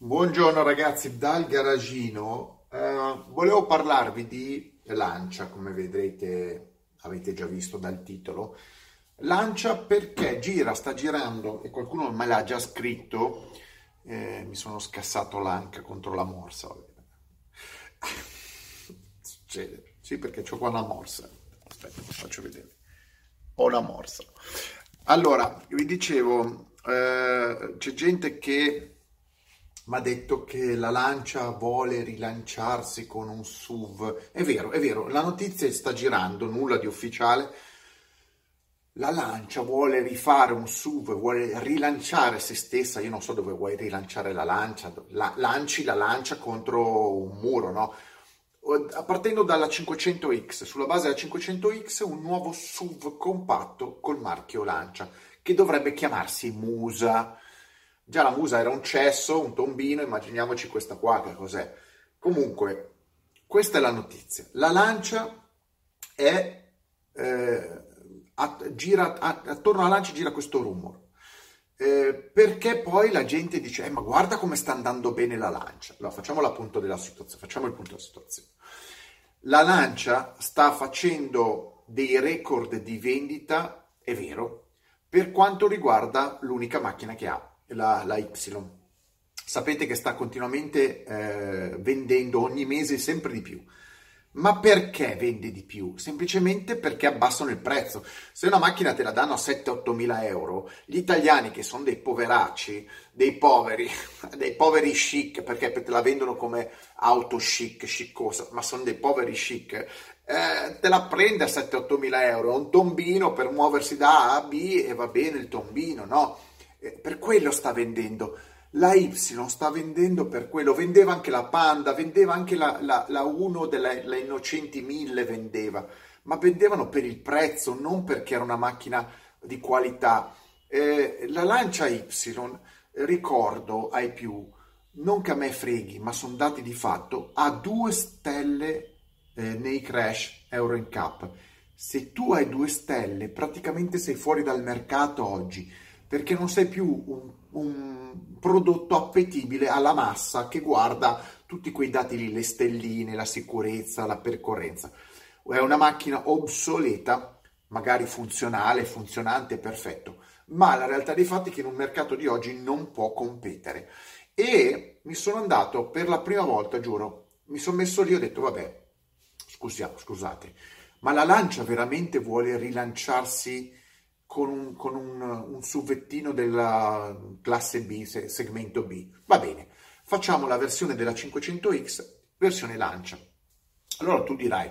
Buongiorno ragazzi, dal garagino eh, volevo parlarvi di Lancia, come vedrete, avete già visto dal titolo. Lancia perché gira, sta girando e qualcuno me l'ha già scritto, eh, mi sono scassato l'anca contro la morsa. Succede, sì perché ho qua una morsa, aspetta, vi faccio vedere, ho una morsa. Allora, vi dicevo, eh, c'è gente che mi ha detto che la Lancia vuole rilanciarsi con un SUV. È vero, è vero, la notizia sta girando, nulla di ufficiale. La Lancia vuole rifare un SUV, vuole rilanciare se stessa. Io non so dove vuoi rilanciare la Lancia. La, lanci la Lancia contro un muro, no? Partendo dalla 500X, sulla base della 500X, un nuovo SUV compatto col marchio Lancia, che dovrebbe chiamarsi Musa Già la musa era un cesso, un tombino, immaginiamoci questa qua che cos'è. Comunque, questa è la notizia. La lancia è, eh, gira, attorno alla lancia gira questo rumore. Eh, perché poi la gente dice, eh, ma guarda come sta andando bene la lancia. Allora, facciamo la punto della situazione, facciamo il punto della situazione. La lancia sta facendo dei record di vendita, è vero, per quanto riguarda l'unica macchina che ha, la, la Y. Sapete che sta continuamente eh, vendendo ogni mese sempre di più. Ma perché vende di più? Semplicemente perché abbassano il prezzo. Se una macchina te la danno a 7-8 mila euro, gli italiani che sono dei poveracci, dei poveri, dei poveri chic, perché te la vendono come auto chic, sciccosa, ma sono dei poveri chic, eh, te la prende a 7-8 mila euro, un tombino per muoversi da A a B e va bene il tombino, no? Eh, per quello sta vendendo. La Y sta vendendo per quello, vendeva anche la Panda, vendeva anche la, la, la 1 della Innocenti 1000, vendeva, ma vendevano per il prezzo, non perché era una macchina di qualità. Eh, la Lancia Y, ricordo ai più, non che a me freghi, ma sono dati di fatto, ha due stelle eh, nei crash Euro NCAP. Se tu hai due stelle, praticamente sei fuori dal mercato oggi perché non sei più un, un prodotto appetibile alla massa che guarda tutti quei dati lì, le stelline, la sicurezza, la percorrenza. È una macchina obsoleta, magari funzionale, funzionante, perfetto, ma la realtà dei fatti è che in un mercato di oggi non può competere. E mi sono andato per la prima volta, giuro, mi sono messo lì e ho detto, vabbè, scusiamo, scusate, ma la Lancia veramente vuole rilanciarsi con un, con un, un suvettino della classe B, segmento B. Va bene, facciamo la versione della 500X, versione lancia. Allora tu dirai,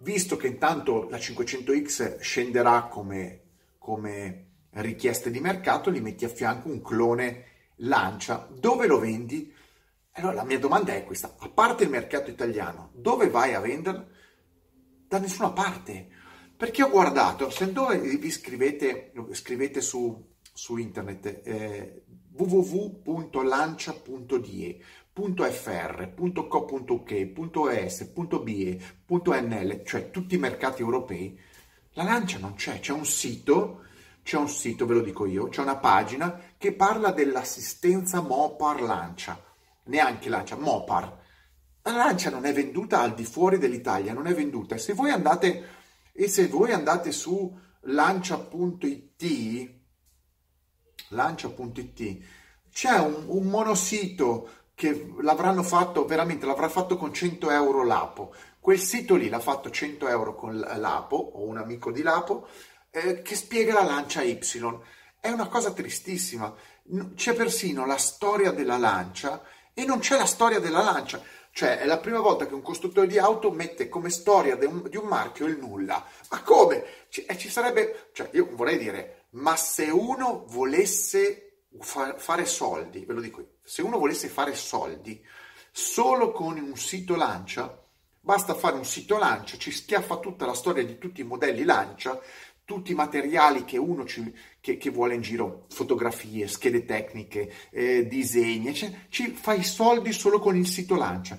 visto che intanto la 500X scenderà come, come richieste di mercato, gli metti a fianco un clone lancia, dove lo vendi? Allora la mia domanda è questa, a parte il mercato italiano, dove vai a venderlo? Da nessuna parte. Perché ho guardato, se dove vi scrivete, scrivete su, su internet eh, www.lancia.die, .fr, .co.uk, .es, .be, .nl, cioè tutti i mercati europei, la Lancia non c'è, c'è un sito, c'è un sito, ve lo dico io, c'è una pagina che parla dell'assistenza Mopar Lancia, neanche Lancia, Mopar. La Lancia non è venduta al di fuori dell'Italia, non è venduta. Se voi andate e se voi andate su lancia.it, lancia.it, c'è un, un monosito che l'avranno fatto, veramente l'avrà fatto con 100 euro l'Apo. Quel sito lì l'ha fatto 100 euro con l'Apo, o un amico di Lapo, eh, che spiega la lancia Y. È una cosa tristissima. C'è persino la storia della lancia e non c'è la storia della lancia. Cioè, è la prima volta che un costruttore di auto mette come storia un, di un marchio il nulla. Ma come? Ci, ci, sarebbe, cioè, io vorrei dire, ma se uno volesse fa, fare soldi, ve lo dico io, se uno volesse fare soldi solo con un sito lancia, basta fare un sito lancia, ci schiaffa tutta la storia di tutti i modelli lancia, tutti i materiali che uno ci, che, che, vuole in giro, fotografie, schede tecniche, eh, disegni, cioè, ci fa i soldi solo con il sito Lancia.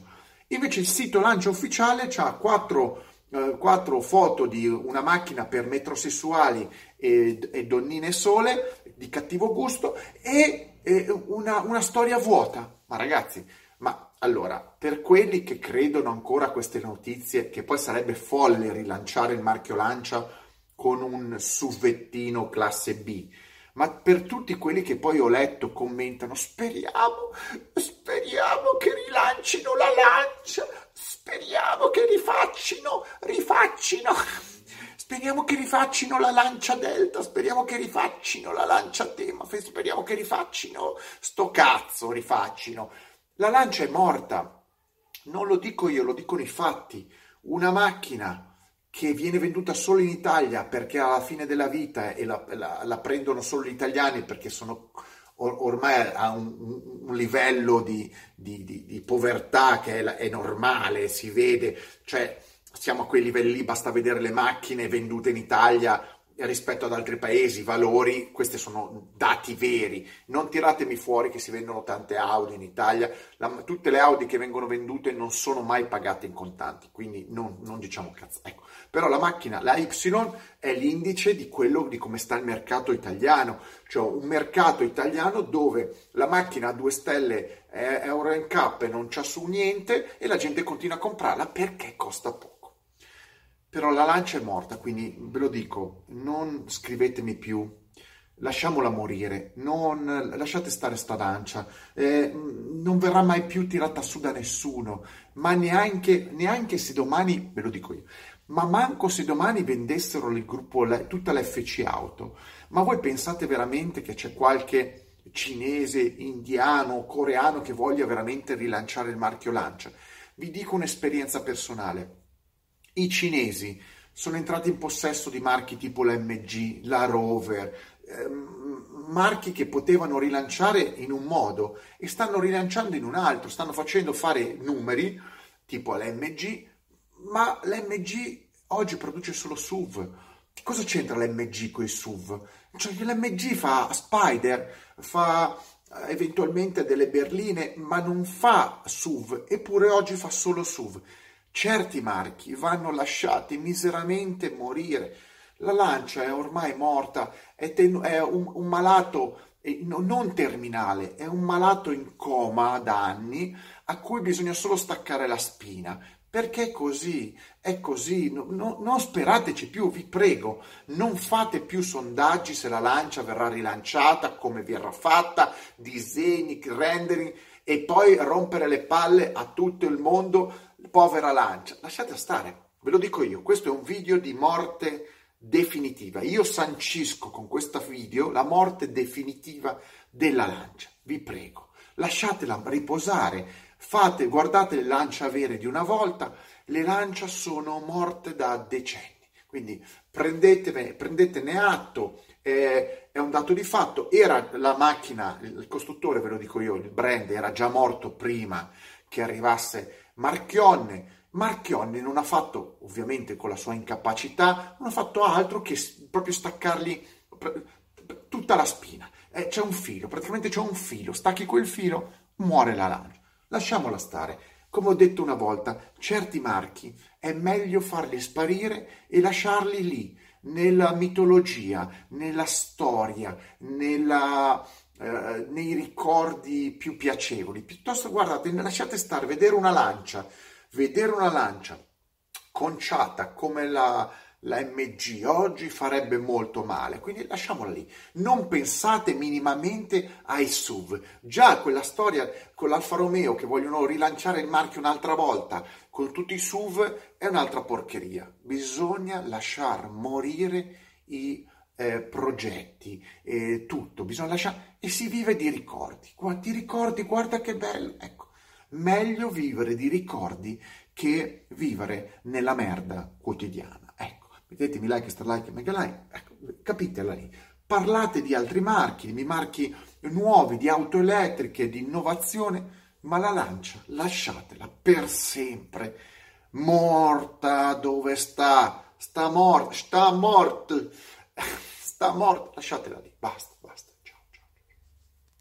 Invece il sito Lancia ufficiale ha quattro, eh, quattro foto di una macchina per metrosessuali e, e donnine sole di cattivo gusto e, e una, una storia vuota. Ma ragazzi, ma allora, per quelli che credono ancora a queste notizie, che poi sarebbe folle rilanciare il marchio Lancia con un suvettino classe B, ma per tutti quelli che poi ho letto commentano, speriamo, speriamo che rilancino la Lancia, speriamo che rifaccino, rifaccino. Speriamo che rifaccino la lancia Delta, speriamo che rifaccino la lancia Tema, speriamo che rifaccino sto cazzo, rifaccino. La lancia è morta, non lo dico io, lo dicono i fatti. Una macchina che viene venduta solo in Italia perché alla fine della vita e la, la, la prendono solo gli italiani perché sono ormai a un, un livello di, di, di, di, povertà che è, è normale, si vede, cioè siamo a quei livelli lì, basta vedere le macchine vendute in Italia rispetto ad altri paesi, valori, questi sono dati veri. Non tiratemi fuori che si vendono tante Audi in Italia, la, tutte le Audi che vengono vendute non sono mai pagate in contanti, quindi non, non diciamo cazzo. Ecco. Però la macchina, la Y, è l'indice di quello di come sta il mercato italiano, cioè un mercato italiano dove la macchina a due stelle è, è un rank up e non c'ha su niente e la gente continua a comprarla perché costa poco. Però la lancia è morta, quindi ve lo dico, non scrivetemi più, lasciamola morire, non, lasciate stare sta lancia, eh, non verrà mai più tirata su da nessuno, ma neanche, neanche se domani, ve lo dico io, ma manco se domani vendessero il gruppo, tutta l'FC Auto, ma voi pensate veramente che c'è qualche cinese, indiano, coreano che voglia veramente rilanciare il marchio Lancia? Vi dico un'esperienza personale i cinesi sono entrati in possesso di marchi tipo la MG, la Rover, ehm, marchi che potevano rilanciare in un modo e stanno rilanciando in un altro, stanno facendo fare numeri tipo l'MG, ma l'MG oggi produce solo SUV. Cosa c'entra l'MG con i SUV? Cioè l'MG fa Spider, fa eh, eventualmente delle berline, ma non fa SUV, eppure oggi fa solo SUV. Certi marchi vanno lasciati miseramente morire. La lancia è ormai morta, è, ten- è un, un, malato eh, non terminale, è un malato in coma da anni a cui bisogna solo staccare la spina. Perché è così? È così, no, no, non sperateci più, vi prego, non fate più sondaggi se la lancia verrà rilanciata, come verrà fatta, disegni, rendering e poi rompere le palle a tutto il mondo povera lancia, lasciate stare, ve lo dico io, questo è un video di morte definitiva. Io sancisco con questo video la morte definitiva della lancia. Vi prego, lasciatela riposare, fate, guardate le lance vere di una volta, le lancia sono morte da decenni. Quindi prendetene atto, eh, è un dato di fatto. Era la macchina, il costruttore, ve lo dico io, il brand era già morto prima che arrivasse Marchionne. Marchionne non ha fatto, ovviamente con la sua incapacità, non ha fatto altro che proprio staccargli tutta la spina. Eh, c'è un filo, praticamente c'è un filo, stacchi quel filo, muore la lancia. Lasciamola stare. Come ho detto una volta, certi marchi è meglio farli sparire e lasciarli lì, nella mitologia, nella storia, nella, eh, nei ricordi più piacevoli. Piuttosto, guardate, lasciate stare, vedere una lancia, vedere una lancia conciata come la, la MG oggi farebbe molto male, quindi lasciamola lì. Non pensate minimamente ai SUV. Già quella storia con l'Alfa Romeo che vogliono rilanciare il marchio un'altra volta con tutti i SUV è un'altra porcheria. Bisogna lasciar morire i eh, progetti, eh, tutto, bisogna lasciare e si vive di ricordi. Guarda, ti ricordi, guarda che bello, ecco, meglio vivere di ricordi che vivere nella merda quotidiana. Ecco, mettetemi like, star like, mega like, ecco, capitela lì. Parlate di altri marchi, di marchi nuovi, di auto elettriche, di innovazione, ma la lancia lasciatela per sempre. Morta, dove sta? Sta morta, sta morta sta morta, lasciatela lì, basta, basta.